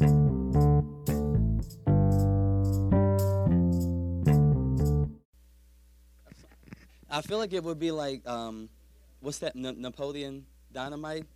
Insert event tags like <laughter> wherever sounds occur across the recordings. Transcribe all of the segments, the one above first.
I feel like it would be like, um, what's that, N- Napoleon Dynamite?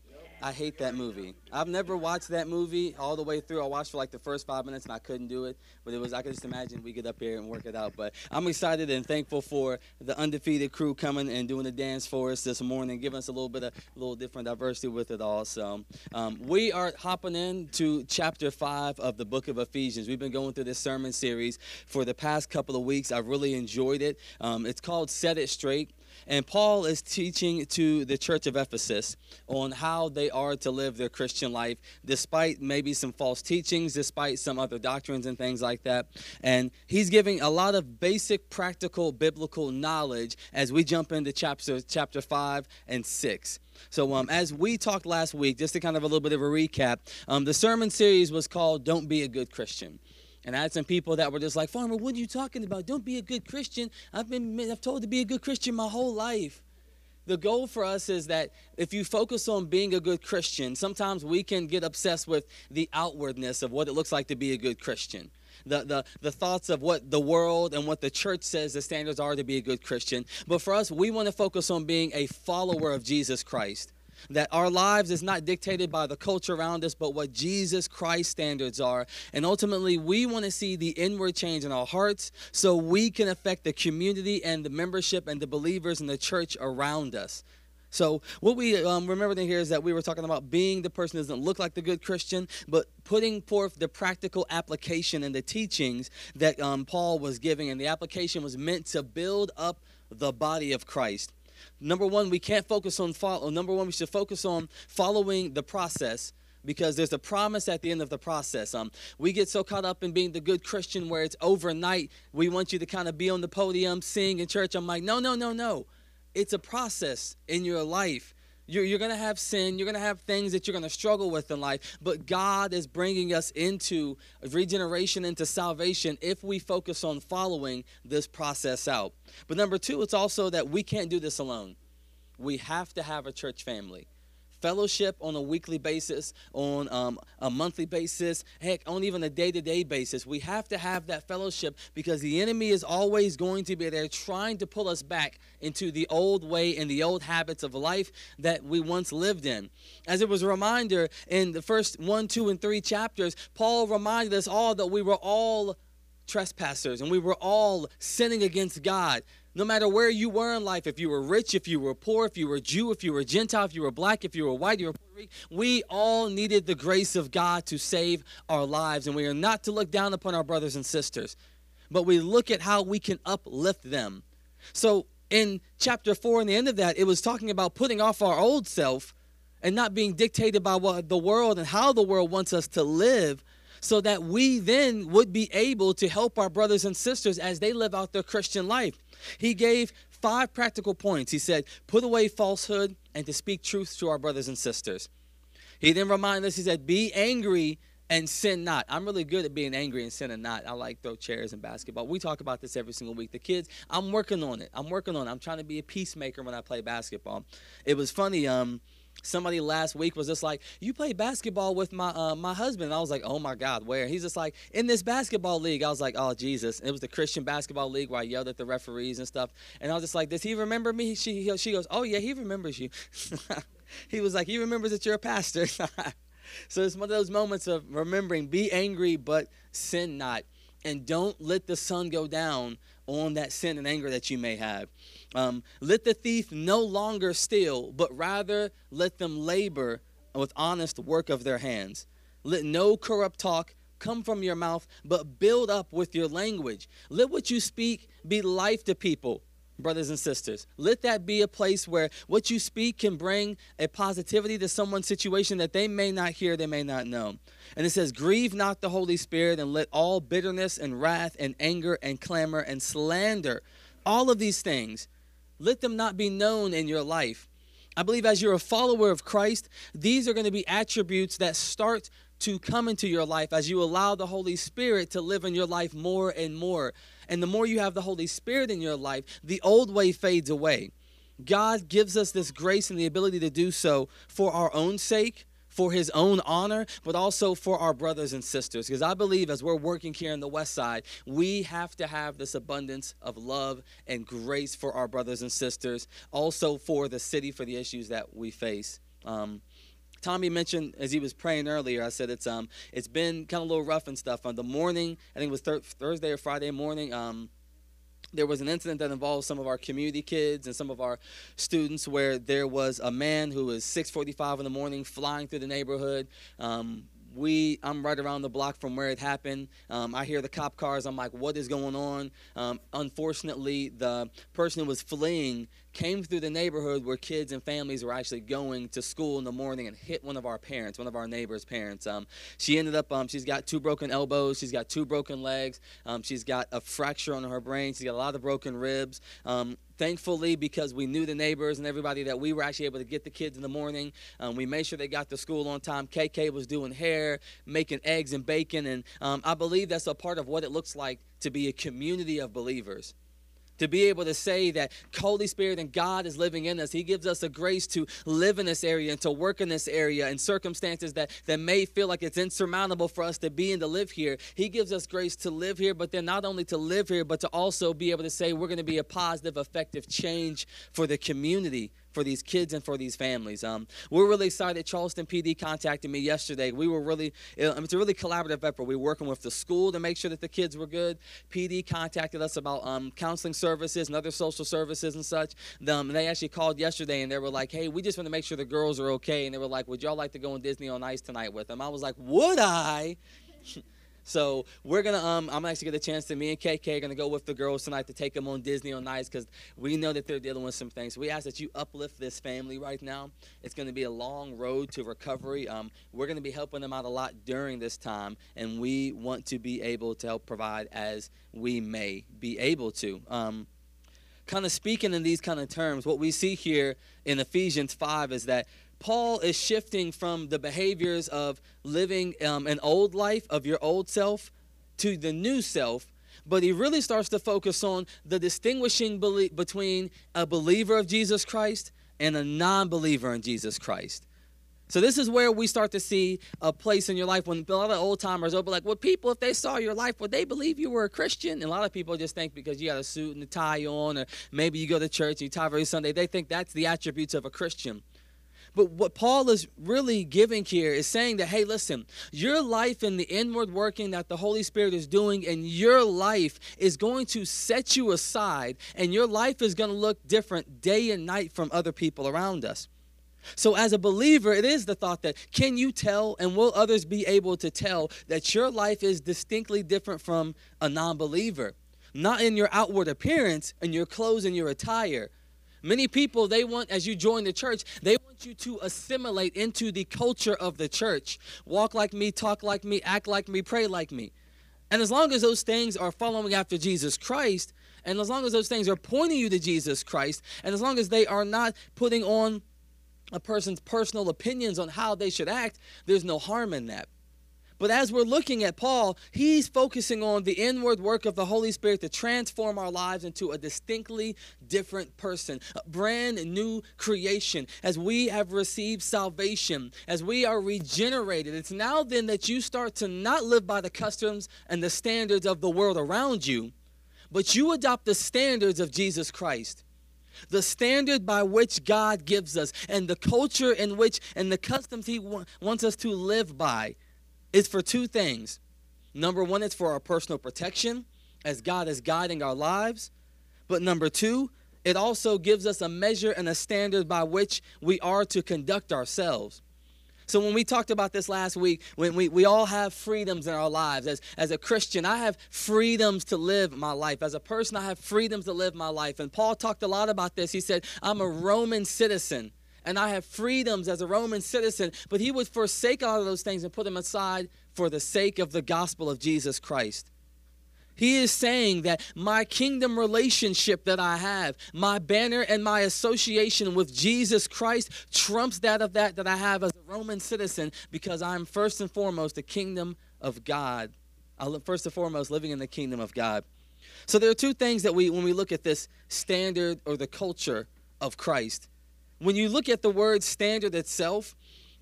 I hate that movie. I've never watched that movie all the way through. I watched for like the first five minutes and I couldn't do it. But it was I could just imagine we get up here and work it out. But I'm excited and thankful for the undefeated crew coming and doing the dance for us this morning, giving us a little bit of a little different diversity with it all. So um, we are hopping into chapter five of the book of Ephesians. We've been going through this sermon series for the past couple of weeks. I've really enjoyed it. Um, it's called Set It Straight. And Paul is teaching to the church of Ephesus on how they are to live their Christian life, despite maybe some false teachings, despite some other doctrines and things like that. And he's giving a lot of basic, practical, biblical knowledge as we jump into chapter, chapter 5 and 6. So, um, as we talked last week, just to kind of a little bit of a recap, um, the sermon series was called Don't Be a Good Christian. And I had some people that were just like, Farmer, what are you talking about? Don't be a good Christian. I've been I've told to be a good Christian my whole life. The goal for us is that if you focus on being a good Christian, sometimes we can get obsessed with the outwardness of what it looks like to be a good Christian. The, the, the thoughts of what the world and what the church says the standards are to be a good Christian. But for us, we want to focus on being a follower of Jesus Christ that our lives is not dictated by the culture around us, but what Jesus Christ standards are. And ultimately, we want to see the inward change in our hearts so we can affect the community and the membership and the believers in the church around us. So what we um, remember here is that we were talking about being the person doesn't look like the good Christian, but putting forth the practical application and the teachings that um, Paul was giving, and the application was meant to build up the body of Christ number one, we can't focus on follow. Number one, we should focus on following the process because there's a promise at the end of the process. Um, we get so caught up in being the good Christian where it's overnight. We want you to kind of be on the podium, sing in church. I'm like, no, no, no, no. It's a process in your life. You're, you're going to have sin. You're going to have things that you're going to struggle with in life. But God is bringing us into regeneration, into salvation, if we focus on following this process out. But number two, it's also that we can't do this alone. We have to have a church family fellowship on a weekly basis, on um, a monthly basis, heck, on even a day to day basis. We have to have that fellowship because the enemy is always going to be there trying to pull us back into the old way and the old habits of life that we once lived in. As it was a reminder in the first one, two, and three chapters, Paul reminded us all that we were all trespassers and we were all sinning against God no matter where you were in life, if you were rich, if you were poor, if you were Jew, if you were Gentile, if you were black, if you were white, you were Puerto Rican, we all needed the grace of God to save our lives. And we are not to look down upon our brothers and sisters, but we look at how we can uplift them. So in chapter four, in the end of that, it was talking about putting off our old self and not being dictated by what the world and how the world wants us to live so that we then would be able to help our brothers and sisters as they live out their Christian life. He gave five practical points. He said, put away falsehood and to speak truth to our brothers and sisters. He then reminded us, he said, be angry and sin not. I'm really good at being angry and sinning not. I like throw chairs and basketball. We talk about this every single week. The kids, I'm working on it. I'm working on it. I'm trying to be a peacemaker when I play basketball. It was funny. Um, somebody last week was just like, "You play basketball with my uh, my husband." And I was like, "Oh my God, where?" He's just like, "In this basketball league." I was like, "Oh Jesus!" And it was the Christian basketball league where I yelled at the referees and stuff. And I was just like, "Does he remember me?" She she goes, "Oh yeah, he remembers you." <laughs> he was like, "He remembers that you're a pastor." <laughs> so it's one of those moments of remembering: be angry, but sin not, and don't let the sun go down on that sin and anger that you may have. Um, let the thief no longer steal, but rather let them labor with honest work of their hands. Let no corrupt talk come from your mouth, but build up with your language. Let what you speak be life to people, brothers and sisters. Let that be a place where what you speak can bring a positivity to someone's situation that they may not hear, they may not know. And it says, Grieve not the Holy Spirit, and let all bitterness and wrath and anger and clamor and slander, all of these things, let them not be known in your life. I believe as you're a follower of Christ, these are going to be attributes that start to come into your life as you allow the Holy Spirit to live in your life more and more. And the more you have the Holy Spirit in your life, the old way fades away. God gives us this grace and the ability to do so for our own sake, for his own honor, but also for our brothers and sisters. Because I believe as we're working here in the West Side, we have to have this abundance of love and grace for our brothers and sisters, also for the city, for the issues that we face. Um, Tommy mentioned as he was praying earlier. I said it's um it's been kind of a little rough and stuff. On the morning, I think it was Thursday or Friday morning. Um, there was an incident that involved some of our community kids and some of our students where there was a man who was 6:45 in the morning flying through the neighborhood. Um, we i'm right around the block from where it happened. Um, i hear the cop cars. I'm like what is going on? Um, unfortunately the person who was fleeing came through the neighborhood where kids and families were actually going to school in the morning and hit one of our parents, one of our neighbors' parents. Um, she ended up, um, she's got two broken elbows, she's got two broken legs, um, she's got a fracture on her brain, she's got a lot of broken ribs. Um, thankfully, because we knew the neighbors and everybody, that we were actually able to get the kids in the morning. Um, we made sure they got to school on time. KK was doing hair, making eggs and bacon, and um, I believe that's a part of what it looks like to be a community of believers to be able to say that Holy Spirit and God is living in us. He gives us the grace to live in this area and to work in this area in circumstances that, that may feel like it's insurmountable for us to be and to live here. He gives us grace to live here, but then not only to live here, but to also be able to say we're going to be a positive, effective change for the community for these kids and for these families. Um, we're really excited. Charleston PD contacted me yesterday. We were really, it's a really collaborative effort. We are working with the school to make sure that the kids were good. PD contacted us about um, counseling services and other social services and such. Um, and they actually called yesterday and they were like, hey, we just want to make sure the girls are okay. And they were like, would y'all like to go on Disney on Ice tonight with them? I was like, would I? <laughs> So we're gonna um I'm actually gonna get a chance to me and KK are gonna go with the girls tonight to take them on Disney on Ice because we know that they're dealing with some things. We ask that you uplift this family right now. It's gonna be a long road to recovery. Um, we're gonna be helping them out a lot during this time, and we want to be able to help provide as we may be able to. Um, kind of speaking in these kind of terms, what we see here in Ephesians 5 is that Paul is shifting from the behaviors of living um, an old life of your old self to the new self, but he really starts to focus on the distinguishing between a believer of Jesus Christ and a non believer in Jesus Christ. So this is where we start to see a place in your life when a lot of old timers will be like, well, people, if they saw your life, would they believe you were a Christian? And a lot of people just think because you got a suit and a tie on, or maybe you go to church and you tie every Sunday, they think that's the attributes of a Christian. But what Paul is really giving here is saying that, hey, listen, your life and the inward working that the Holy Spirit is doing in your life is going to set you aside, and your life is going to look different day and night from other people around us. So, as a believer, it is the thought that can you tell and will others be able to tell that your life is distinctly different from a non believer? Not in your outward appearance and your clothes and your attire, Many people, they want, as you join the church, they want you to assimilate into the culture of the church. Walk like me, talk like me, act like me, pray like me. And as long as those things are following after Jesus Christ, and as long as those things are pointing you to Jesus Christ, and as long as they are not putting on a person's personal opinions on how they should act, there's no harm in that. But as we're looking at Paul, he's focusing on the inward work of the Holy Spirit to transform our lives into a distinctly different person, a brand new creation. As we have received salvation, as we are regenerated, it's now then that you start to not live by the customs and the standards of the world around you, but you adopt the standards of Jesus Christ the standard by which God gives us, and the culture in which, and the customs He wa- wants us to live by is for two things. Number one, it's for our personal protection as God is guiding our lives. But number two, it also gives us a measure and a standard by which we are to conduct ourselves. So when we talked about this last week, when we, we all have freedoms in our lives. As, as a Christian, I have freedoms to live my life. As a person, I have freedoms to live my life. And Paul talked a lot about this. He said, I'm a Roman citizen and I have freedoms as a Roman citizen. But he would forsake all of those things and put them aside for the sake of the gospel of Jesus Christ. He is saying that my kingdom relationship that I have, my banner and my association with Jesus Christ trumps that of that that I have as a Roman citizen because I'm first and foremost the kingdom of God. I first and foremost living in the kingdom of God. So there are two things that we when we look at this standard or the culture of Christ when you look at the word standard itself,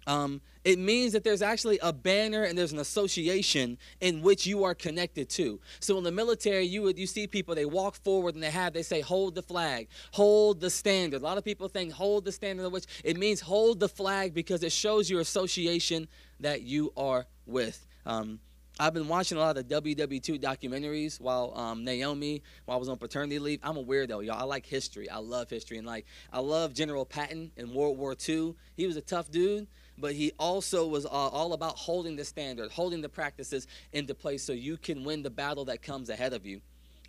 um, it means that there's actually a banner and there's an association in which you are connected to. So in the military, you would you see people they walk forward and they have they say hold the flag, hold the standard. A lot of people think hold the standard, which it means hold the flag because it shows your association that you are with. Um, I've been watching a lot of the WW2 documentaries while um, Naomi, while I was on paternity leave. I'm a weirdo, y'all. I like history. I love history. And, like, I love General Patton in World War II. He was a tough dude, but he also was uh, all about holding the standard, holding the practices into place so you can win the battle that comes ahead of you.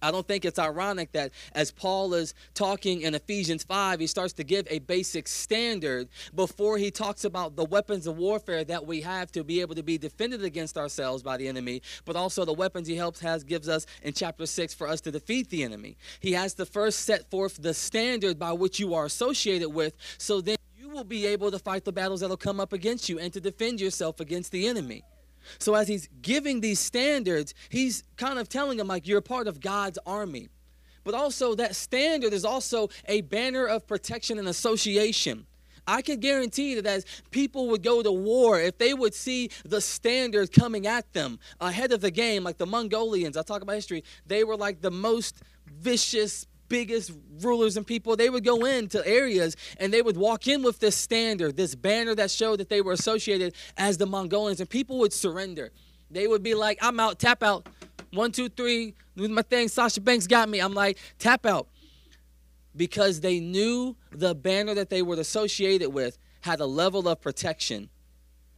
I don't think it's ironic that as Paul is talking in Ephesians 5, he starts to give a basic standard before he talks about the weapons of warfare that we have to be able to be defended against ourselves by the enemy, but also the weapons he helps has gives us in chapter 6 for us to defeat the enemy. He has to first set forth the standard by which you are associated with, so then you will be able to fight the battles that'll come up against you and to defend yourself against the enemy. So as he's giving these standards, he's kind of telling them like you're part of God's army. But also that standard is also a banner of protection and association. I can guarantee that as people would go to war, if they would see the standard coming at them ahead of the game, like the Mongolians, I talk about history, they were like the most vicious, biggest rulers and people, they would go into areas and they would walk in with this standard, this banner that showed that they were associated as the Mongolians, and people would surrender. They would be like, I'm out, tap out. One, two, three, do my thing. Sasha Banks got me. I'm like, tap out. Because they knew the banner that they were associated with had a level of protection.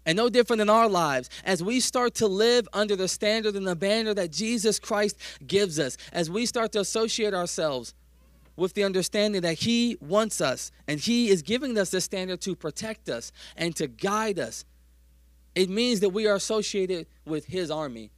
And no different in our lives, as we start to live under the standard and the banner that Jesus Christ gives us, as we start to associate ourselves with the understanding that He wants us and He is giving us the standard to protect us and to guide us. It means that we are associated with His army.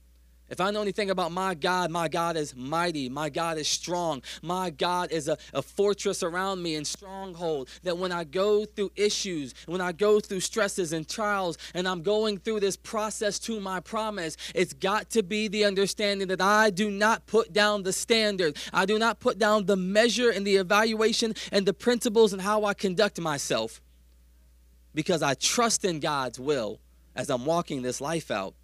If I know anything about my God, my God is mighty. My God is strong. My God is a, a fortress around me and stronghold. That when I go through issues, when I go through stresses and trials, and I'm going through this process to my promise, it's got to be the understanding that I do not put down the standard. I do not put down the measure and the evaluation and the principles and how I conduct myself because I trust in God's will as I'm walking this life out.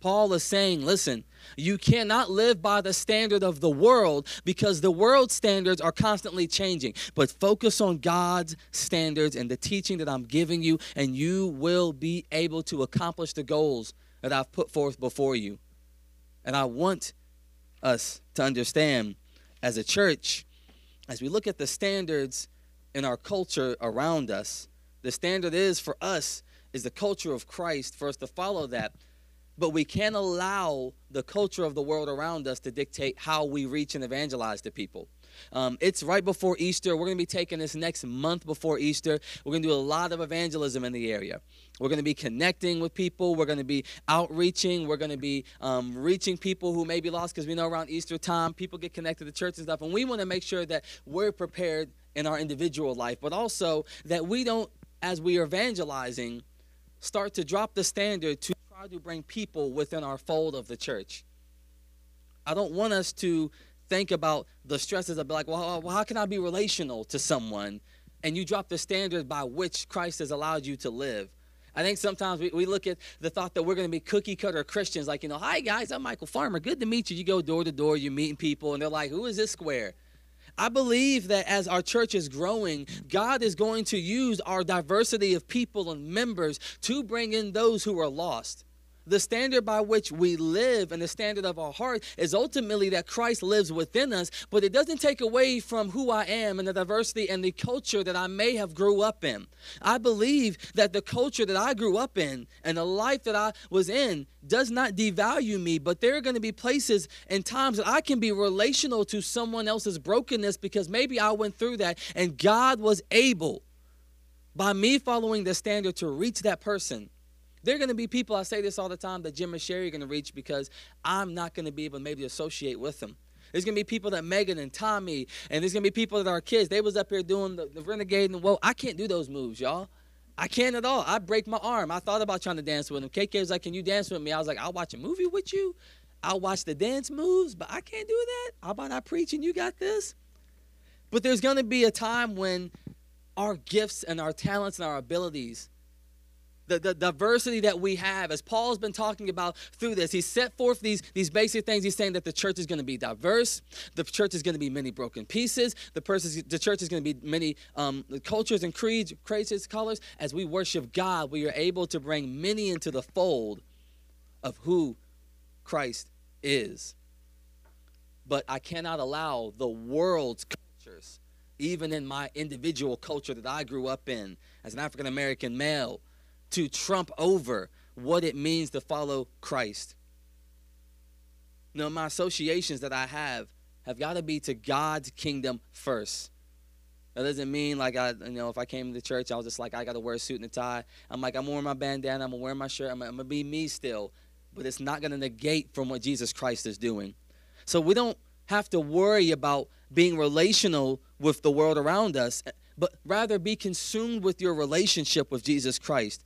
Paul is saying, listen, you cannot live by the standard of the world because the world standards are constantly changing. But focus on God's standards and the teaching that I'm giving you, and you will be able to accomplish the goals that I've put forth before you. And I want us to understand as a church, as we look at the standards in our culture around us, the standard is for us is the culture of Christ, for us to follow that but we can't allow the culture of the world around us to dictate how we reach and evangelize to people. Um, it's right before Easter. We're going to be taking this next month before Easter. We're going to do a lot of evangelism in the area. We're going to be connecting with people. We're going to be outreaching. We're going to be um, reaching people who may be lost because we know around Easter time people get connected to church and stuff. And we want to make sure that we're prepared in our individual life, but also that we don't, as we are evangelizing, start to drop the standard to try to bring people within our fold of the church. I don't want us to think about the stresses of like, well, how can I be relational to someone? And you drop the standard by which Christ has allowed you to live. I think sometimes we, we look at the thought that we're going to be cookie cutter Christians, like, you know, hi guys, I'm Michael Farmer. Good to meet you. You go door to door, you're meeting people, and they're like, who is this square? I believe that as our church is growing, God is going to use our diversity of people and members to bring in those who are lost the standard by which we live and the standard of our heart is ultimately that Christ lives within us, but it doesn't take away from who I am and the diversity and the culture that I may have grew up in. I believe that the culture that I grew up in and the life that I was in does not devalue me, but there are going to be places and times that I can be relational to someone else's brokenness because maybe I went through that and God was able by me following the standard to reach that person there are going to be people, I say this all the time, that Jim and Sherry are going to reach because I'm not going to be able to maybe associate with them. There's gonna be people that Megan and Tommy, and there's gonna be people that are kids. They was up here doing the, the renegade, and well, I can't do those moves, y'all. I can't at all. I break my arm. I thought about trying to dance with him. KK was like, "Can you dance with me?" I was like, "I'll watch a movie with you. I'll watch the dance moves, but I can't do that. How about I preach and you got this?" But there's gonna be a time when our gifts and our talents and our abilities the, the diversity that we have, as Paul's been talking about through this, he set forth these, these basic things. He's saying that the church is going to be diverse, the church is going to be many broken pieces, the, person, the church is going to be many um, cultures and creeds, creeds, colors. As we worship God, we are able to bring many into the fold of who Christ is. But I cannot allow the world's cultures, even in my individual culture that I grew up in as an African American male, to trump over what it means to follow Christ. No, my associations that I have have got to be to God's kingdom first. That doesn't mean like I, you know, if I came to church, I was just like, I got to wear a suit and a tie. I'm like, I'm wearing my bandana, I'm gonna wear my shirt, I'm, I'm gonna be me still, but it's not gonna negate from what Jesus Christ is doing. So we don't have to worry about being relational with the world around us, but rather be consumed with your relationship with Jesus Christ.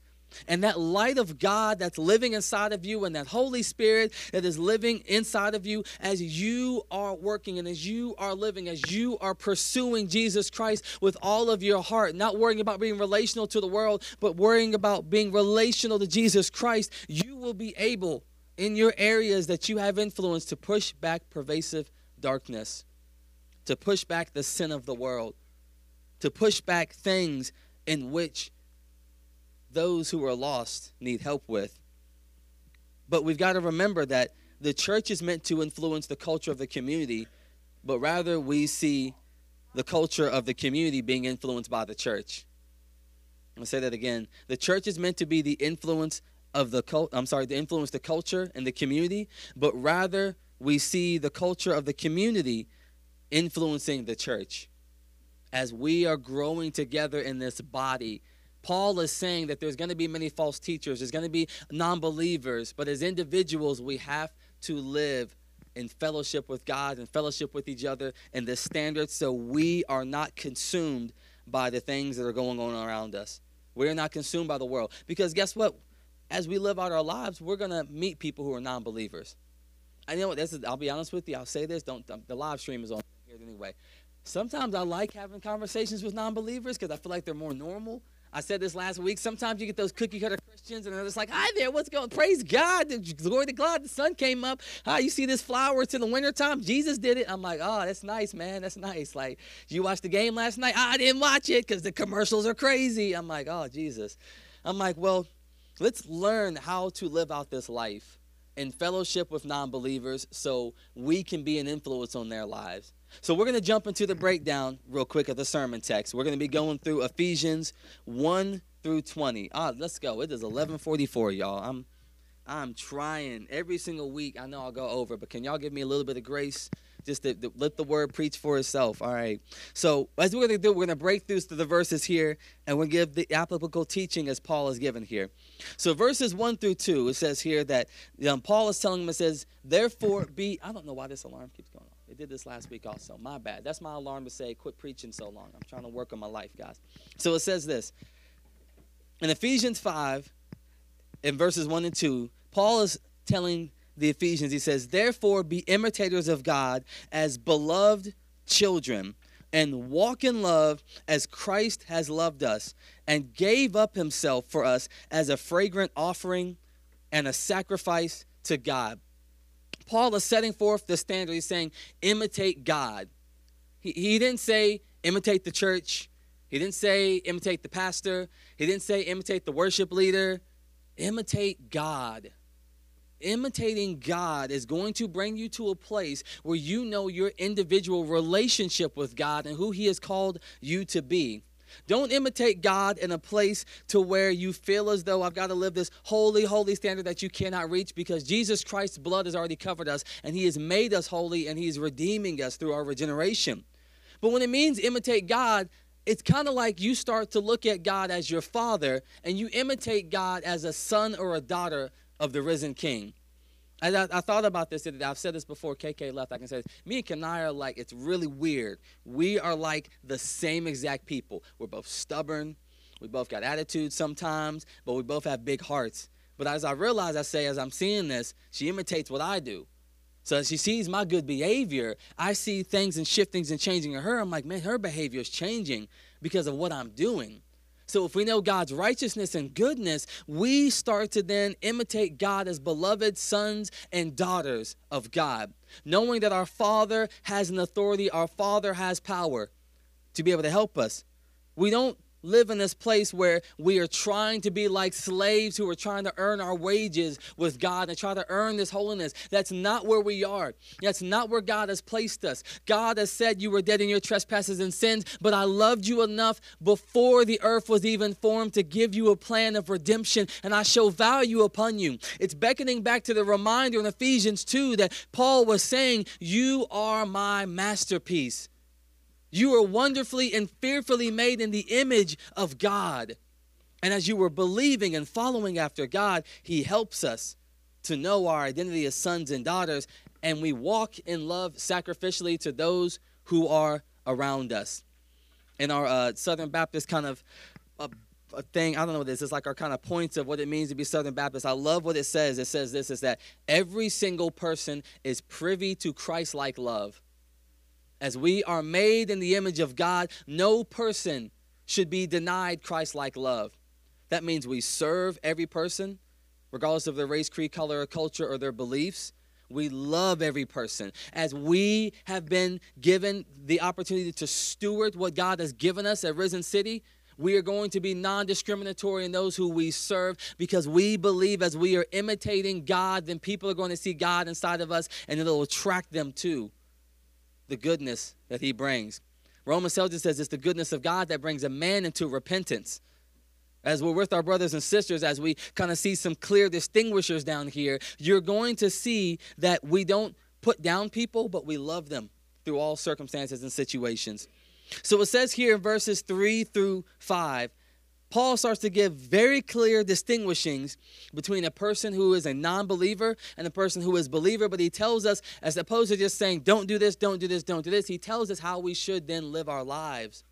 And that light of God that's living inside of you, and that Holy Spirit that is living inside of you as you are working and as you are living, as you are pursuing Jesus Christ with all of your heart, not worrying about being relational to the world, but worrying about being relational to Jesus Christ, you will be able in your areas that you have influence to push back pervasive darkness, to push back the sin of the world, to push back things in which those who are lost need help with. But we've got to remember that the church is meant to influence the culture of the community, but rather we see the culture of the community being influenced by the church. I'll say that again. The church is meant to be the influence of the cult I'm sorry, to influence the culture and the community, but rather we see the culture of the community influencing the church. As we are growing together in this body, Paul is saying that there's going to be many false teachers, there's going to be non believers, but as individuals, we have to live in fellowship with God and fellowship with each other and the standards so we are not consumed by the things that are going on around us. We're not consumed by the world. Because guess what? As we live out our lives, we're going to meet people who are non believers. I know this is, I'll be honest with you, I'll say this, don't the live stream is on here anyway. Sometimes I like having conversations with non believers because I feel like they're more normal. I said this last week. Sometimes you get those cookie cutter Christians, and they're just like, "Hi there, what's going? Praise God, glory to God, the sun came up. Hi, you see this flower? It's in the wintertime. Jesus did it." I'm like, "Oh, that's nice, man. That's nice." Like, you watched the game last night? I didn't watch it because the commercials are crazy. I'm like, "Oh, Jesus." I'm like, well, let's learn how to live out this life in fellowship with non-believers, so we can be an influence on their lives. So we're going to jump into the breakdown real quick of the sermon text. We're going to be going through Ephesians 1 through 20. Ah, let's go. It is 11:44, y'all. I'm I'm trying every single week. I know I'll go over, but can y'all give me a little bit of grace? Just to, to let the word preach for itself. All right. So as we're going to do, we're going to break through the verses here, and we'll give the applicable teaching as Paul has given here. So verses one through two, it says here that um, Paul is telling them. It says, "Therefore be." I don't know why this alarm keeps going It did this last week also. My bad. That's my alarm to say, quit preaching so long. I'm trying to work on my life, guys. So it says this in Ephesians 5, in verses 1 and 2, Paul is telling the Ephesians, he says, Therefore be imitators of God as beloved children, and walk in love as Christ has loved us, and gave up himself for us as a fragrant offering and a sacrifice to God. Paul is setting forth the standard. He's saying, imitate God. He, he didn't say, imitate the church. He didn't say, imitate the pastor. He didn't say, imitate the worship leader. Imitate God. Imitating God is going to bring you to a place where you know your individual relationship with God and who He has called you to be. Don't imitate God in a place to where you feel as though I've got to live this holy, holy standard that you cannot reach because Jesus Christ's blood has already covered us and He has made us holy and He is redeeming us through our regeneration. But when it means imitate God, it's kind of like you start to look at God as your father and you imitate God as a son or a daughter of the risen king. I, I, thought about this. I've said this before. KK left. I can say this. Me and Kanai are like, it's really weird. We are like the same exact people. We're both stubborn. We both got attitudes sometimes, but we both have big hearts. But as I realize, I say, as I'm seeing this, she imitates what I do. So as she sees my good behavior, I see things and shiftings and changing in her. I'm like, man, her behavior is changing because of what I'm doing. So if we know God's righteousness and goodness, we start to then imitate God as beloved sons and daughters of God, knowing that our Father has an authority, our Father has power to be able to help us. We don't live in this place where we are trying to be like slaves who are trying to earn our wages with God and try to earn this holiness. That's not where we are. That's not where God has placed us. God has said you were dead in your trespasses and sins, but I loved you enough before the earth was even formed to give you a plan of redemption, and I show value upon you. It's beckoning back to the reminder in Ephesians 2 that Paul was saying, You are my masterpiece. You are wonderfully and fearfully made in the image of God. And as you were believing and following after God, He helps us to know our identity as sons and daughters, and we walk in love sacrificially to those who are around us. In our uh, Southern Baptist kind of uh, a thing, I don't know what this is, like our kind of points of what it means to be Southern Baptist. I love what it says. It says this is that every single person is privy to Christ like love. As we are made in the image of God, no person should be denied Christ like love. That means we serve every person, regardless of their race, creed, color, or culture, or their beliefs. We love every person. As we have been given the opportunity to steward what God has given us at Risen City, we are going to be non discriminatory in those who we serve because we believe as we are imitating God, then people are going to see God inside of us and it'll attract them too the goodness that he brings. Romans tells us says it's the goodness of God that brings a man into repentance. As we're with our brothers and sisters, as we kind of see some clear distinguishers down here, you're going to see that we don't put down people, but we love them through all circumstances and situations. So it says here in verses 3 through 5 Paul starts to give very clear distinguishings between a person who is a non believer and a person who is believer, but he tells us, as opposed to just saying, don't do this, don't do this, don't do this, he tells us how we should then live our lives.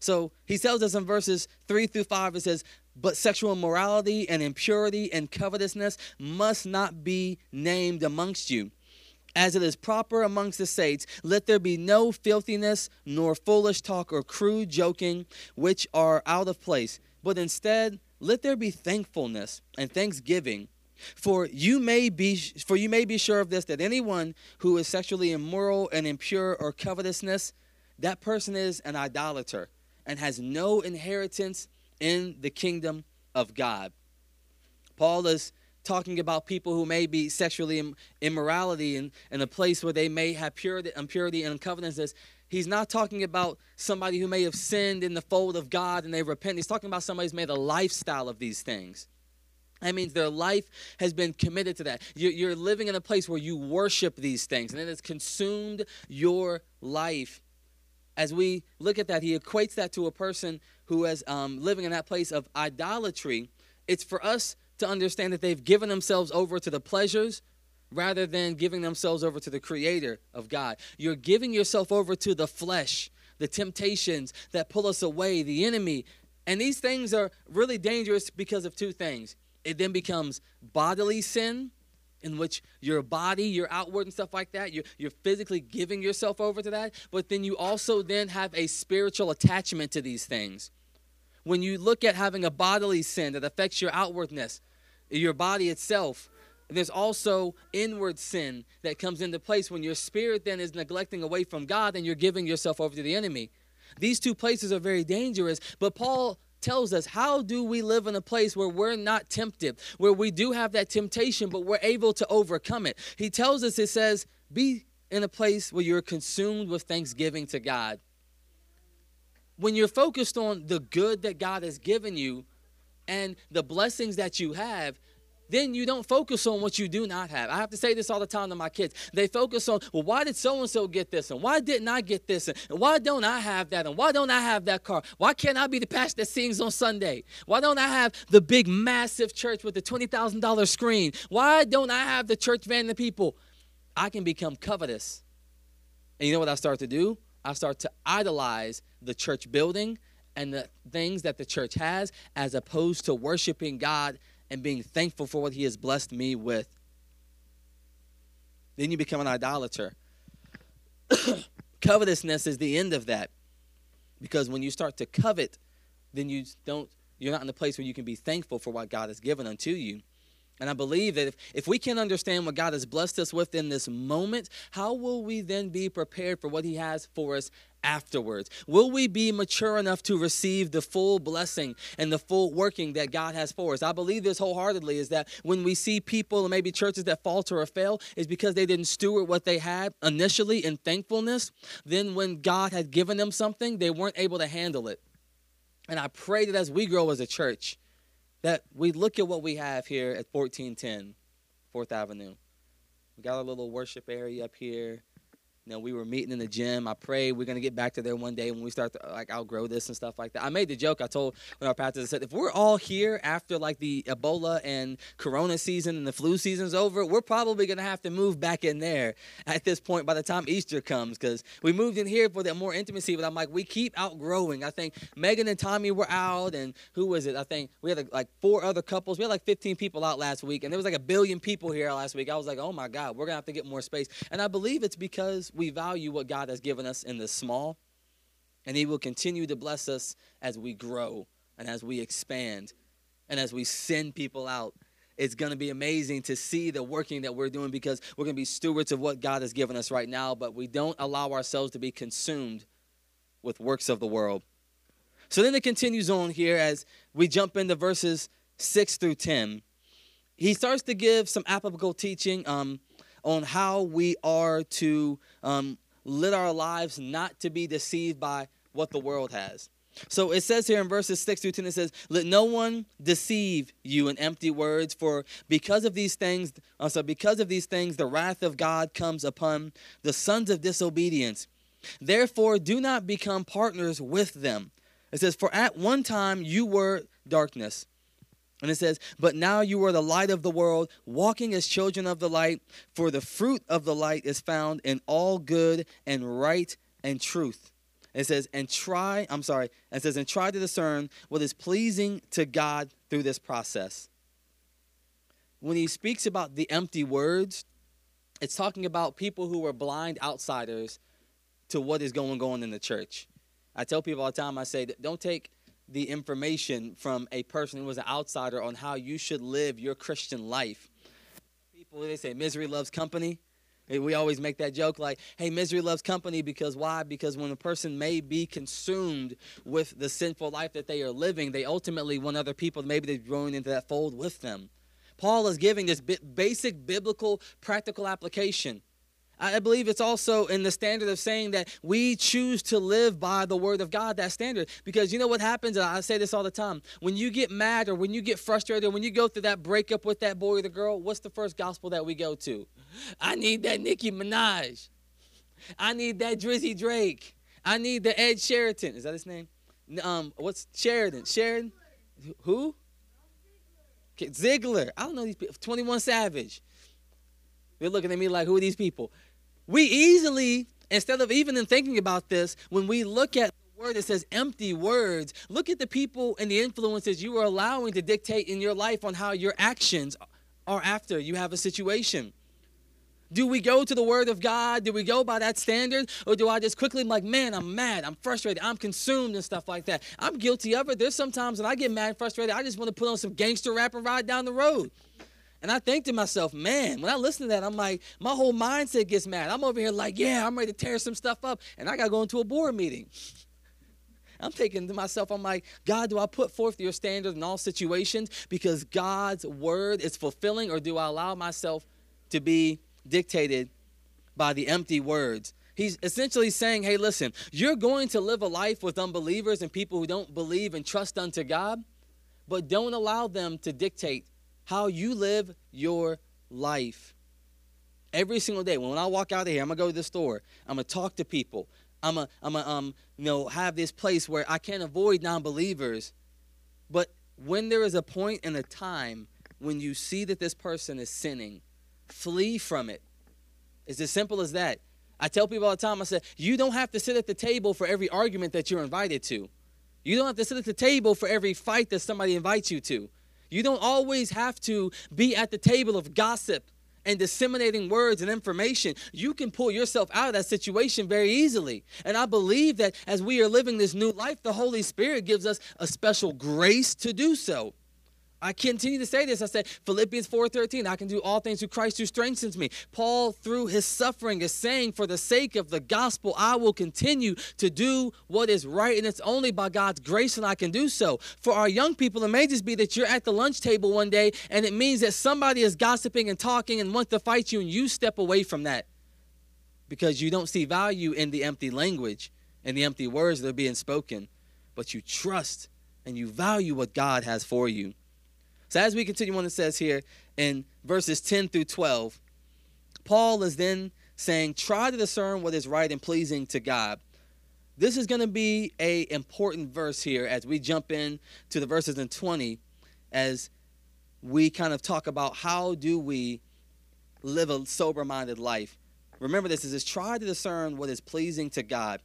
So he tells us in verses 3 through 5, it says, But sexual immorality and impurity and covetousness must not be named amongst you as it is proper amongst the saints, let there be no filthiness, nor foolish talk or crude joking, which are out of place but instead let there be thankfulness and thanksgiving. For you may be for you may be sure of this that anyone who is sexually immoral and impure or covetousness, that person is an idolater and has no inheritance in the kingdom of God. Paul is talking about people who may be sexually immorality in, in a place where they may have purity, impurity and covetousness He's not talking about somebody who may have sinned in the fold of God and they repent. He's talking about somebody who's made a lifestyle of these things. That means their life has been committed to that. You're living in a place where you worship these things and it has consumed your life. As we look at that, he equates that to a person who is um, living in that place of idolatry. It's for us to understand that they've given themselves over to the pleasures rather than giving themselves over to the creator of God. You're giving yourself over to the flesh, the temptations that pull us away, the enemy. And these things are really dangerous because of two things. It then becomes bodily sin, in which your body, your outward and stuff like that, you're, you're physically giving yourself over to that. But then you also then have a spiritual attachment to these things. When you look at having a bodily sin that affects your outwardness, your body itself, there's also inward sin that comes into place when your spirit then is neglecting away from God and you're giving yourself over to the enemy. These two places are very dangerous, but Paul tells us how do we live in a place where we're not tempted, where we do have that temptation, but we're able to overcome it. He tells us, it says, be in a place where you're consumed with thanksgiving to God. When you're focused on the good that God has given you and the blessings that you have, then you don't focus on what you do not have. I have to say this all the time to my kids. They focus on, well, why did so and so get this? And why didn't I get this? And why don't I have that? And why don't I have that car? Why can't I be the pastor that sings on Sunday? Why don't I have the big, massive church with the $20,000 screen? Why don't I have the church van and the people? I can become covetous. And you know what I start to do? I start to idolize the church building and the things that the church has as opposed to worshiping God and being thankful for what He has blessed me with. Then you become an idolater. <coughs> Covetousness is the end of that. Because when you start to covet then you don't you're not in the place where you can be thankful for what God has given unto you. And I believe that if, if we can understand what God has blessed us with in this moment, how will we then be prepared for what He has for us afterwards? Will we be mature enough to receive the full blessing and the full working that God has for us? I believe this wholeheartedly is that when we see people and maybe churches that falter or fail, is because they didn't steward what they had initially in thankfulness. Then when God had given them something, they weren't able to handle it. And I pray that as we grow as a church, that we look at what we have here at 1410 4th Avenue. We got our little worship area up here. You know, we were meeting in the gym. I pray we're gonna get back to there one day when we start to like outgrow this and stuff like that. I made the joke. I told when our pastor said, if we're all here after like the Ebola and Corona season and the flu season's over, we're probably gonna have to move back in there at this point by the time Easter comes because we moved in here for that more intimacy. But I'm like, we keep outgrowing. I think Megan and Tommy were out, and who was it? I think we had like four other couples. We had like 15 people out last week, and there was like a billion people here last week. I was like, oh my God, we're gonna have to get more space. And I believe it's because we value what God has given us in the small, and He will continue to bless us as we grow and as we expand and as we send people out. It's going to be amazing to see the working that we're doing because we're going to be stewards of what God has given us right now, but we don't allow ourselves to be consumed with works of the world. So then it continues on here as we jump into verses 6 through 10. He starts to give some applicable teaching. Um, on how we are to um, live our lives not to be deceived by what the world has. So it says here in verses 6 through 10, it says, Let no one deceive you in empty words, for because of these things, uh, so because of these things, the wrath of God comes upon the sons of disobedience. Therefore, do not become partners with them. It says, For at one time you were darkness and it says, But now you are the light of the world, walking as children of the light, for the fruit of the light is found in all good and right and truth. It says, and try, I'm sorry, it says, and try to discern what is pleasing to God through this process. When he speaks about the empty words, it's talking about people who are blind outsiders to what is going on in the church. I tell people all the time, I say, don't take the information from a person who was an outsider on how you should live your Christian life. People, they say misery loves company. We always make that joke like, hey, misery loves company because why? Because when a person may be consumed with the sinful life that they are living, they ultimately want other people, maybe they're growing into that fold with them. Paul is giving this basic biblical practical application I believe it's also in the standard of saying that we choose to live by the word of God, that standard. Because you know what happens? I say this all the time. When you get mad or when you get frustrated, when you go through that breakup with that boy or the girl, what's the first gospel that we go to? I need that Nicki Minaj. I need that Drizzy Drake. I need the Ed Sheraton. Is that his name? Um, what's Sheridan? Sheridan? Who? Ziggler. I don't know these people. 21 Savage. They're looking at me like, who are these people? We easily, instead of even in thinking about this, when we look at the word that says empty words, look at the people and the influences you are allowing to dictate in your life on how your actions are after you have a situation. Do we go to the word of God? Do we go by that standard? Or do I just quickly, like, man, I'm mad, I'm frustrated, I'm consumed and stuff like that? I'm guilty of it. There's sometimes when I get mad and frustrated, I just want to put on some gangster rap and ride down the road. And I think to myself, man, when I listen to that, I'm like, my whole mindset gets mad. I'm over here like, yeah, I'm ready to tear some stuff up, and I got to go into a board meeting. <laughs> I'm thinking to myself, I'm like, God, do I put forth your standard in all situations because God's word is fulfilling, or do I allow myself to be dictated by the empty words? He's essentially saying, hey, listen, you're going to live a life with unbelievers and people who don't believe and trust unto God, but don't allow them to dictate how you live your life. Every single day, when I walk out of here, I'm gonna go to the store. I'm gonna talk to people. I'm gonna, I'm um, you know, have this place where I can't avoid non-believers. But when there is a point and a time when you see that this person is sinning, flee from it. It's as simple as that. I tell people all the time, I say, you don't have to sit at the table for every argument that you're invited to. You don't have to sit at the table for every fight that somebody invites you to. You don't always have to be at the table of gossip and disseminating words and information, you can pull yourself out of that situation very easily. And I believe that as we are living this new life, the Holy Spirit gives us a special grace to do so. I continue to say this. I said Philippians 4:13, I can do all things through Christ who strengthens me. Paul through his suffering is saying for the sake of the gospel I will continue to do what is right and it's only by God's grace that I can do so. For our young people it may just be that you're at the lunch table one day and it means that somebody is gossiping and talking and wants to fight you and you step away from that because you don't see value in the empty language and the empty words that are being spoken, but you trust and you value what God has for you. So as we continue on, it says here in verses 10 through 12, Paul is then saying, try to discern what is right and pleasing to God. This is going to be a important verse here as we jump in to the verses in 20 as we kind of talk about how do we live a sober-minded life. Remember this is try to discern what is pleasing to God.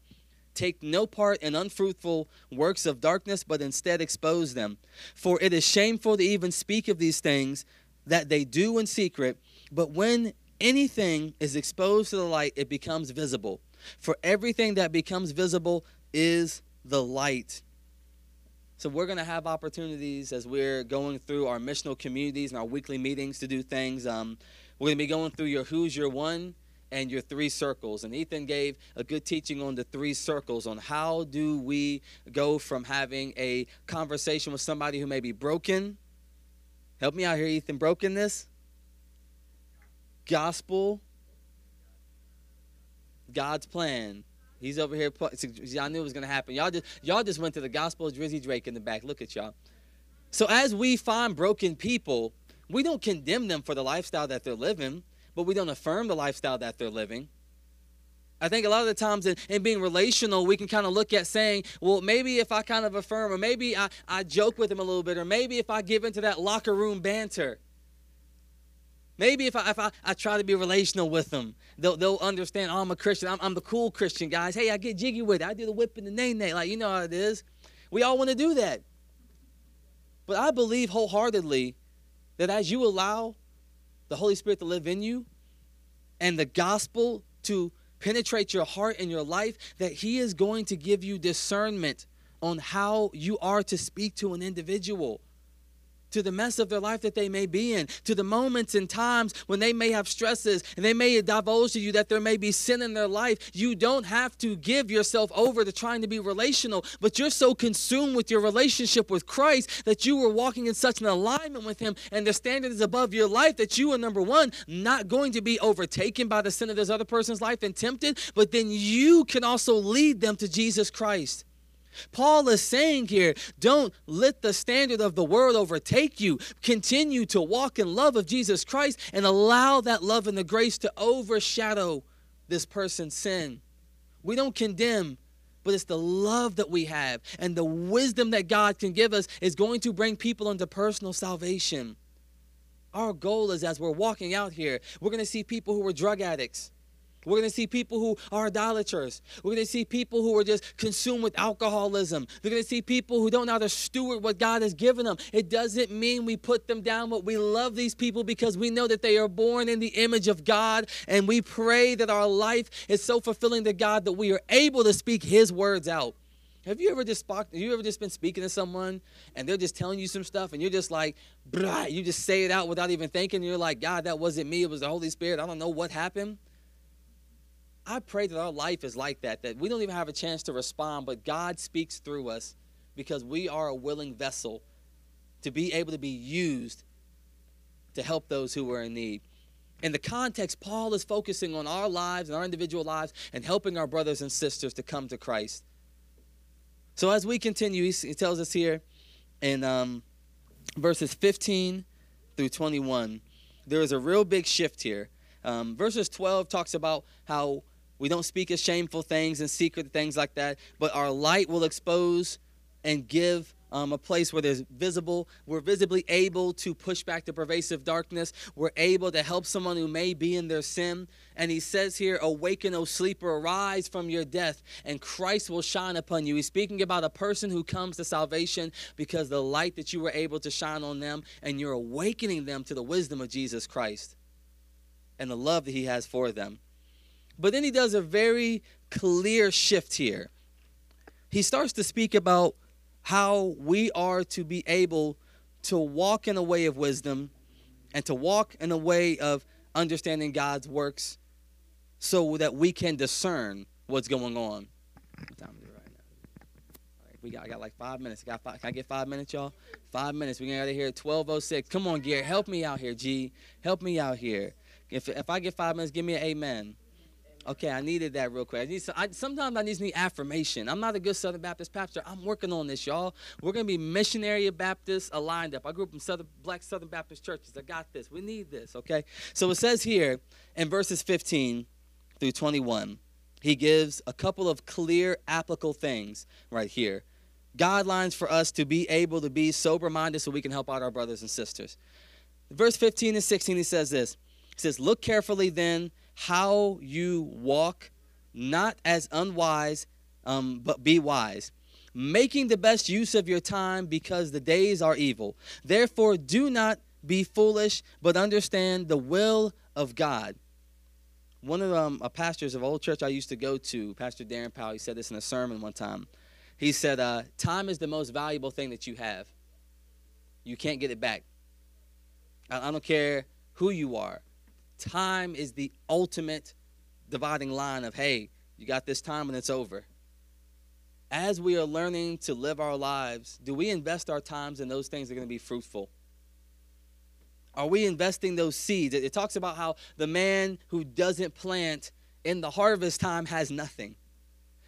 Take no part in unfruitful works of darkness, but instead expose them. For it is shameful to even speak of these things that they do in secret, but when anything is exposed to the light, it becomes visible. For everything that becomes visible is the light. So we're going to have opportunities as we're going through our missional communities and our weekly meetings to do things. Um, we're going to be going through your Who's Your One and your three circles. And Ethan gave a good teaching on the three circles on how do we go from having a conversation with somebody who may be broken. Help me out here, Ethan. Brokenness, gospel, God's plan. He's over here. Y'all knew it was to happen. Y'all just y'all just went to the gospel of Drizzy Drake in the back. Look at y'all. So as we find broken people, we don't condemn them for the lifestyle that they're living but we don't affirm the lifestyle that they're living. I think a lot of the times in, in being relational, we can kind of look at saying, well, maybe if I kind of affirm, or maybe I, I joke with them a little bit, or maybe if I give into that locker room banter, maybe if I, if I, I try to be relational with them, they'll, they'll understand, oh, I'm a Christian. I'm, I'm the cool Christian, guys. Hey, I get jiggy with it. I do the whip and the nae nae. Like, you know how it is. We all want to do that. But I believe wholeheartedly that as you allow the Holy Spirit to live in you and the gospel to penetrate your heart and your life, that He is going to give you discernment on how you are to speak to an individual to the mess of their life that they may be in, to the moments and times when they may have stresses and they may divulge to you that there may be sin in their life. You don't have to give yourself over to trying to be relational, but you're so consumed with your relationship with Christ that you are walking in such an alignment with Him and the standard is above your life that you are, number one, not going to be overtaken by the sin of this other person's life and tempted, but then you can also lead them to Jesus Christ. Paul is saying here, don't let the standard of the world overtake you. Continue to walk in love of Jesus Christ and allow that love and the grace to overshadow this person's sin. We don't condemn, but it's the love that we have and the wisdom that God can give us is going to bring people into personal salvation. Our goal is as we're walking out here, we're going to see people who are drug addicts we're going to see people who are idolaters. We're going to see people who are just consumed with alcoholism. We're going to see people who don't know how to steward what God has given them. It doesn't mean we put them down, but we love these people because we know that they are born in the image of God. And we pray that our life is so fulfilling to God that we are able to speak His words out. Have you ever just have you ever just been speaking to someone and they're just telling you some stuff and you're just like, you just say it out without even thinking. You're like, God, that wasn't me. It was the Holy Spirit. I don't know what happened. I pray that our life is like that, that we don't even have a chance to respond, but God speaks through us because we are a willing vessel to be able to be used to help those who are in need. In the context, Paul is focusing on our lives and our individual lives and helping our brothers and sisters to come to Christ. So as we continue, he tells us here in um, verses 15 through 21, there is a real big shift here. Um, verses 12 talks about how we don't speak of shameful things and secret things like that, but our light will expose and give um, a place where there's visible, we're visibly able to push back the pervasive darkness. We're able to help someone who may be in their sin. And he says here, Awaken, O sleeper, arise from your death, and Christ will shine upon you. He's speaking about a person who comes to salvation because the light that you were able to shine on them, and you're awakening them to the wisdom of Jesus Christ. and the love that he has for them. But then he does a very clear shift here. He starts to speak about how we are to be able to walk in a way of wisdom and to walk in a way of understanding God's works so that we can discern what's going on. What time is it right now? All right, we got I got like five minutes. Got five, can I get five minutes, y'all? Five minutes. We got out of here at 1206. Come on, Gary. Help me out here, G. Help me out here. If, if I get five minutes, give me an amen. Okay, I needed that real quick. I need some, I, sometimes I just need affirmation. I'm not a good Southern Baptist pastor. I'm working on this, y'all. We're gonna be missionary Baptists aligned up. I grew up in Southern Black Southern Baptist churches. I got this. We need this. Okay. So it says here in verses 15 through 21, he gives a couple of clear, applicable things right here. Guidelines for us to be able to be sober minded so we can help out our brothers and sisters. Verse 15 and 16, he says this. He says, Look carefully then how you walk, not as unwise, um, but be wise, making the best use of your time because the days are evil. Therefore, do not be foolish, but understand the will of God. One of um, a pastors of old church I used to go to, Pastor Darren Powell, he said this in a sermon one time. He said, uh, "Time is the most valuable thing that you have. You can't get it back. I, I don't care who you are time is the ultimate dividing line of, hey, you got this time and it's over. As we are learning to live our lives, do we invest our times in those things that are going to be fruitful? Are we investing those seeds? It, talks about how the man who doesn't plant in the harvest time has nothing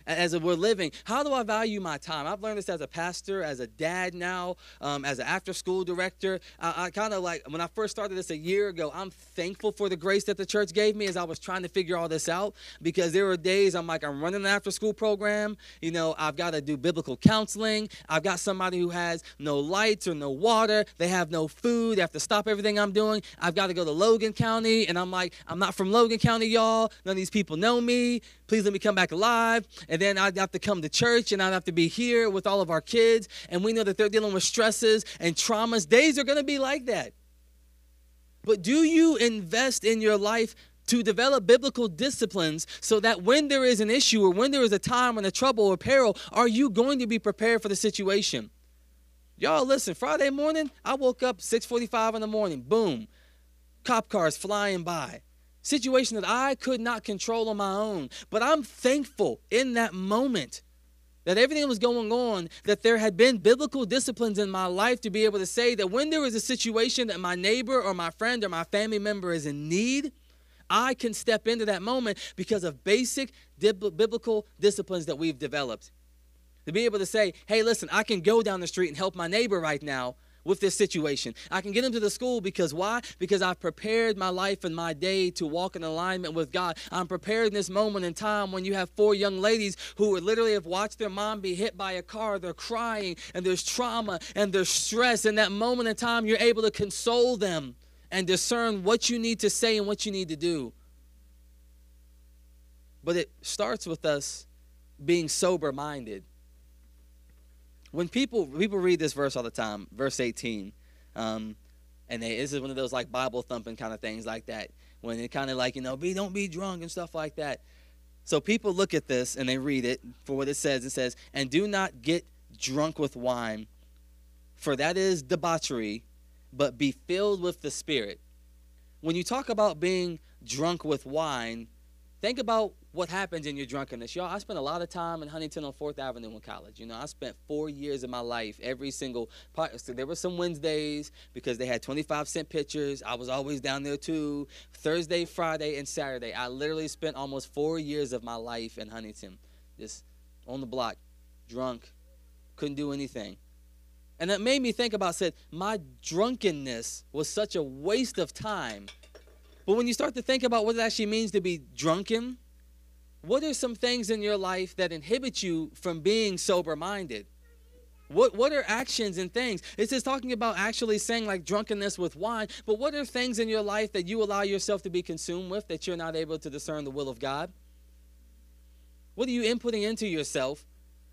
as we're living. How do I value my time? I've learned this as a pastor, as a dad now, um, as an after school director. I, I kind of like, when I first started this a year ago, I'm thankful for the grace that the church gave me as I was trying to figure all this out because there were days I'm like, I'm running an after school program. You know, I've got to do biblical counseling. I've got somebody who has no lights or no water. They have no food. They have to stop everything I'm doing. I've got to go to Logan County. And I'm like, I'm not from Logan County, y'all. None of these people know me. Please let me come back alive. And then I'd have to come to church and I'd have to be here with all of our kids. And we know that they're dealing with stresses and traumas. Days are going to be like that. But do you invest in your life to develop biblical disciplines so that when there is an issue or when there is a time when a trouble or peril, are you going to be prepared for the situation? Y'all listen, Friday morning, I woke up 6:45 in the morning. Boom. Cop cars flying by situation that I could not control on my own. But I'm thankful in that moment that everything was going on, that there had been biblical disciplines in my life to be able to say that when there is a situation that my neighbor or my friend or my family member is in need, I can step into that moment because of basic biblical disciplines that we've developed. To be able to say, hey, listen, I can go down the street and help my neighbor right now with this situation. I can get them to the school because why? Because I've prepared my life and my day to walk in alignment with God. I'm prepared in this moment in time when you have four young ladies who literally have watched their mom be hit by a car. They're crying and there's trauma and there's stress. In that moment in time, you're able to console them and discern what you need to say and what you need to do. But it starts with us being sober minded when people people read this verse all the time, verse 18, um, and they, this is one of those like Bible thumping kind of things like that. When it kind of like you know, be don't be drunk and stuff like that. So people look at this and they read it for what it says. It says, "And do not get drunk with wine, for that is debauchery, but be filled with the Spirit." When you talk about being drunk with wine, think about what happens in your drunkenness. Y'all, I spent a lot of time in Huntington on 4th Avenue in college. You know, I spent four years of my life every single part. So there were some Wednesdays because they had 25 cent pitchers. I was always down there too. Thursday, Friday, and Saturday. I literally spent almost four years of my life in Huntington, just on the block, drunk, couldn't do anything. And that made me think about, said, my drunkenness was such a waste of time. But when you start to think about what it actually means to be drunken, what are some things in your life that inhibit you from being sober minded? What, what are actions and things? It's just talking about actually saying like drunkenness with wine, but what are things in your life that you allow yourself to be consumed with that you're not able to discern the will of God? What are you inputting into yourself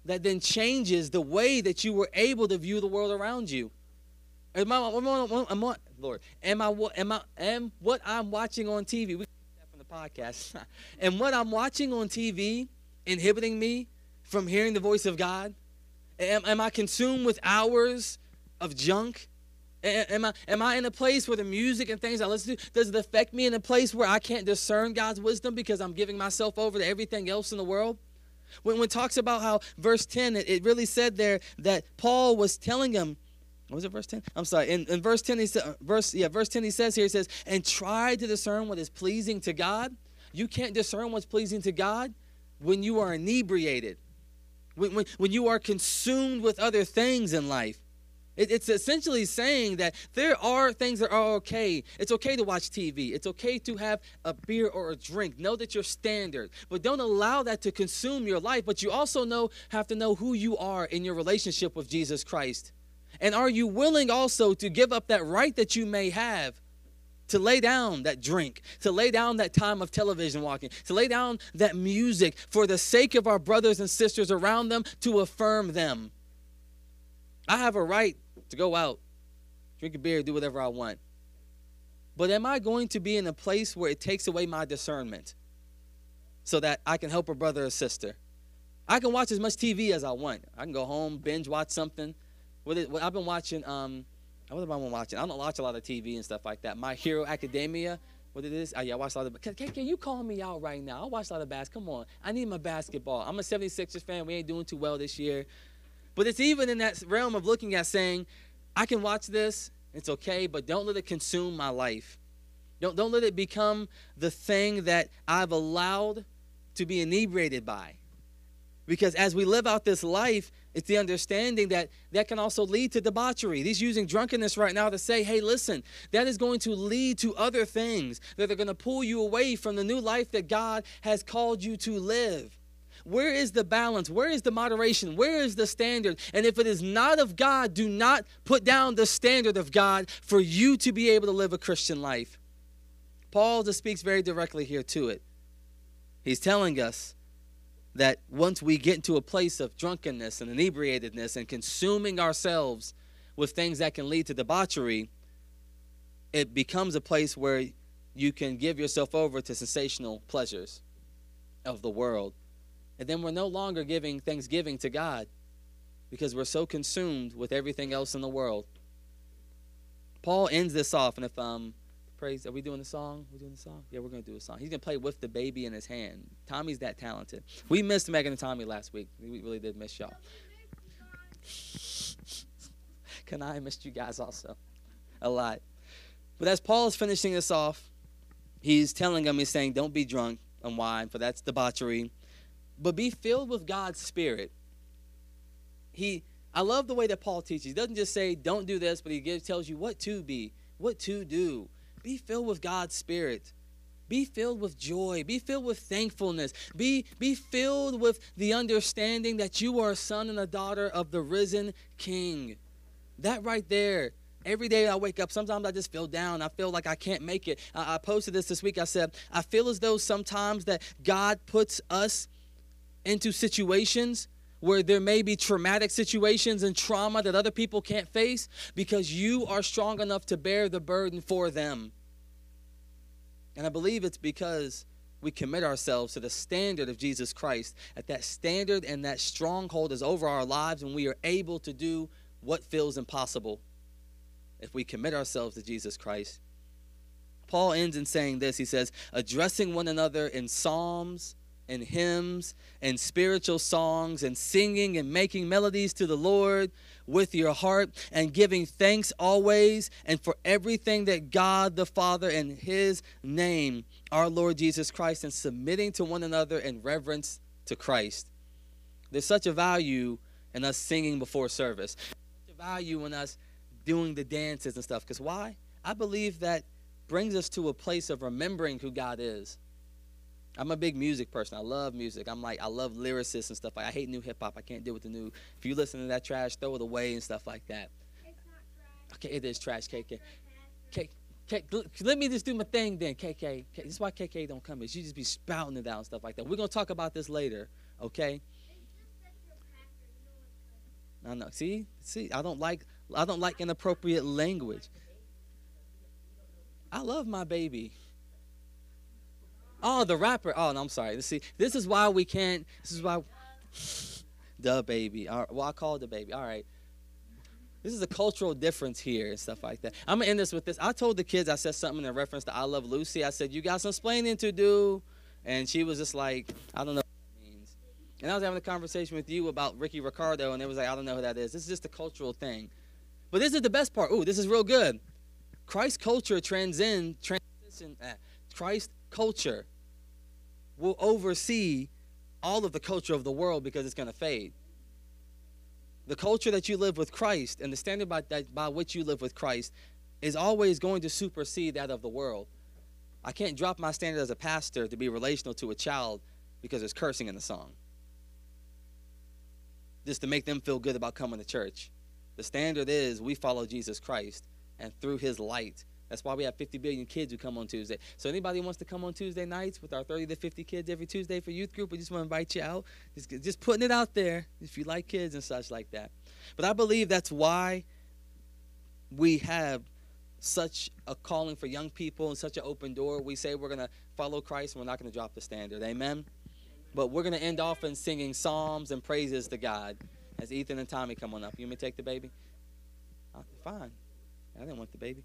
that then changes the way that you were able to view the world around you? Am I, am I, am I, Lord, am I, am I, am what I'm watching on TV? We podcast. <laughs> and what I'm watching on TV inhibiting me from hearing the voice of God? Am, am I consumed with hours of junk? Am I, am I in a place where the music and things I listen to, does it affect me in a place where I can't discern God's wisdom because I'm giving myself over to everything else in the world? When, when it talks about how verse 10, it, it really said there that Paul was telling him, was it verse 10 i'm sorry. In, in verse 10 he said uh, verse yeah verse 10 he says here he says and try to discern what is pleasing to god. You can't discern what's pleasing to god when you are inebriated when, when, when you are consumed with other things in life. It, it's essentially saying that there are things that are okay. It's okay to watch tv it's okay to have a beer or a drink. Know that you're standard but don't allow that to consume your life. But you also know have to know who you are in your relationship with jesus christ and are you willing also to give up that right that you may have to lay down that drink, to lay down that time of television watching, to lay down that music for the sake of our brothers and sisters around them to affirm them? I have a right to go out, drink a beer, do whatever I want. But am I going to be in a place where it takes away my discernment so that I can help a brother or sister? I can watch as much TV as I want. I can go home, binge watch something. What is, what, I've been watching. Um, what have I been watching? I don't watch a lot of TV and stuff like that. My Hero Academia. What it is? Oh, yeah, I watch a lot of. Can, can, you call me out right now? I watch a lot of basketball. Come on, I need my basketball. I'm a 76ers fan. We ain't doing too well this year, but it's even in that realm of looking at saying, I can watch this. It's okay, but don't let it consume my life. Don't don't let it become the thing that I've allowed to be inebriated by. Because as we live out this life, it's the understanding that that can also lead to debauchery. He's using drunkenness right now to say, hey, listen, that is going to lead to other things that are going to pull you away from the new life that God has called you to live. Where is the balance? Where is the moderation? Where is the standard? And if it is not of God, do not put down the standard of God for you to be able to live a Christian life. Paul just speaks very directly here to it. He's telling us that once we get into a place of drunkenness and inebriatedness and consuming ourselves with things that can lead to debauchery, it becomes a place where you can give yourself over to sensational pleasures of the world. And then we're no longer giving thanksgiving to God because we're so consumed with everything else in the world. Paul ends this off, and if um, praise. Are we doing the song? We're doing the song? Yeah, we're gonna do a song. He's gonna play with the baby in his hand. Tommy's that talented. We missed Megan and Tommy last week. We really did miss y'all. <laughs> Can I missed you guys also a lot. But as Paul is finishing this off, he's telling them, he's saying, Don't be drunk on wine, for that's debauchery, but be filled with God's Spirit. He I love the way that Paul teaches. He doesn't just say, Don't do this, but he gives tells you what to be, what to do. Be filled with God's Spirit. Be filled with joy. Be filled with thankfulness. Be, be filled with the understanding that you are a son and a daughter of the risen King. That right there. Every day I wake up, sometimes I just feel down. I feel like I can't make it. I, I posted this this week. I said, I feel as though sometimes that God puts us into situations where there may be traumatic situations and trauma that other people can't face because you are strong enough to bear the burden for them. And I believe it's because we commit ourselves to the standard of Jesus Christ, that that standard and that stronghold is over our lives, and we are able to do what feels impossible if we commit ourselves to Jesus Christ. Paul ends in saying this. He says, addressing one another in psalms and hymns and spiritual songs and singing and making melodies to the Lord with your heart and giving thanks always and for everything that God the Father in His name, our Lord Jesus Christ, and submitting to one another in reverence to Christ. There's such a value in us singing before service, such a value in us doing the dances and stuff. Because why? I believe that brings us to a place of remembering who God is I'm a big music person. I love music. I'm like I love lyricists and stuff. Like I hate new hip hop. I can't deal with the new. If you listen to that trash, throw it away and stuff like that. Okay, it is trash, KK. K, K, let me just do my thing then, KK. This is why KK don't come. Is you just be spouting it out and stuff like that. We're gonna talk about this later, okay? I know. See, see, I don't like I don't like inappropriate language. I love my baby. Oh, the rapper. Oh, no, I'm sorry. Let's See, this is why we can't. This is why. <sighs> the baby. All right, well, I call the baby. All right. This is a cultural difference here and stuff like that. I'm gonna end this with this. I told the kids I said something in reference to I Love Lucy. I said you got some explaining to do, and she was just like, I don't know what that means. And I was having a conversation with you about Ricky Ricardo, and it was like, I don't know who that is. This is just a cultural thing. But this is the best part. Ooh, this is real good. Christ culture transcend transition. Uh, Christ culture will oversee all of the culture of the world because it's going to fade. The culture that you live with Christ and the standard by, that, by which you live with Christ is always going to supersede that of the world. I can't drop my standard as a pastor to be relational to a child because there's cursing in the song. Just to make them feel good about coming to church. The standard is we follow Jesus Christ and through his light. That's why we have 50 billion kids who come on Tuesday. So anybody wants to come on Tuesday nights with our 30 to 50 kids every Tuesday for youth group, we just want to invite you out. Just, just putting it out there if you like kids and such like that. But I believe that's why we have such a calling for young people and such an open door. We say we're going to follow Christ and we're not going to drop the standard. Amen? But we're going to end off in singing psalms and praises to God as Ethan and Tommy come on up. You may take the baby? Uh, fine. I didn't want the baby.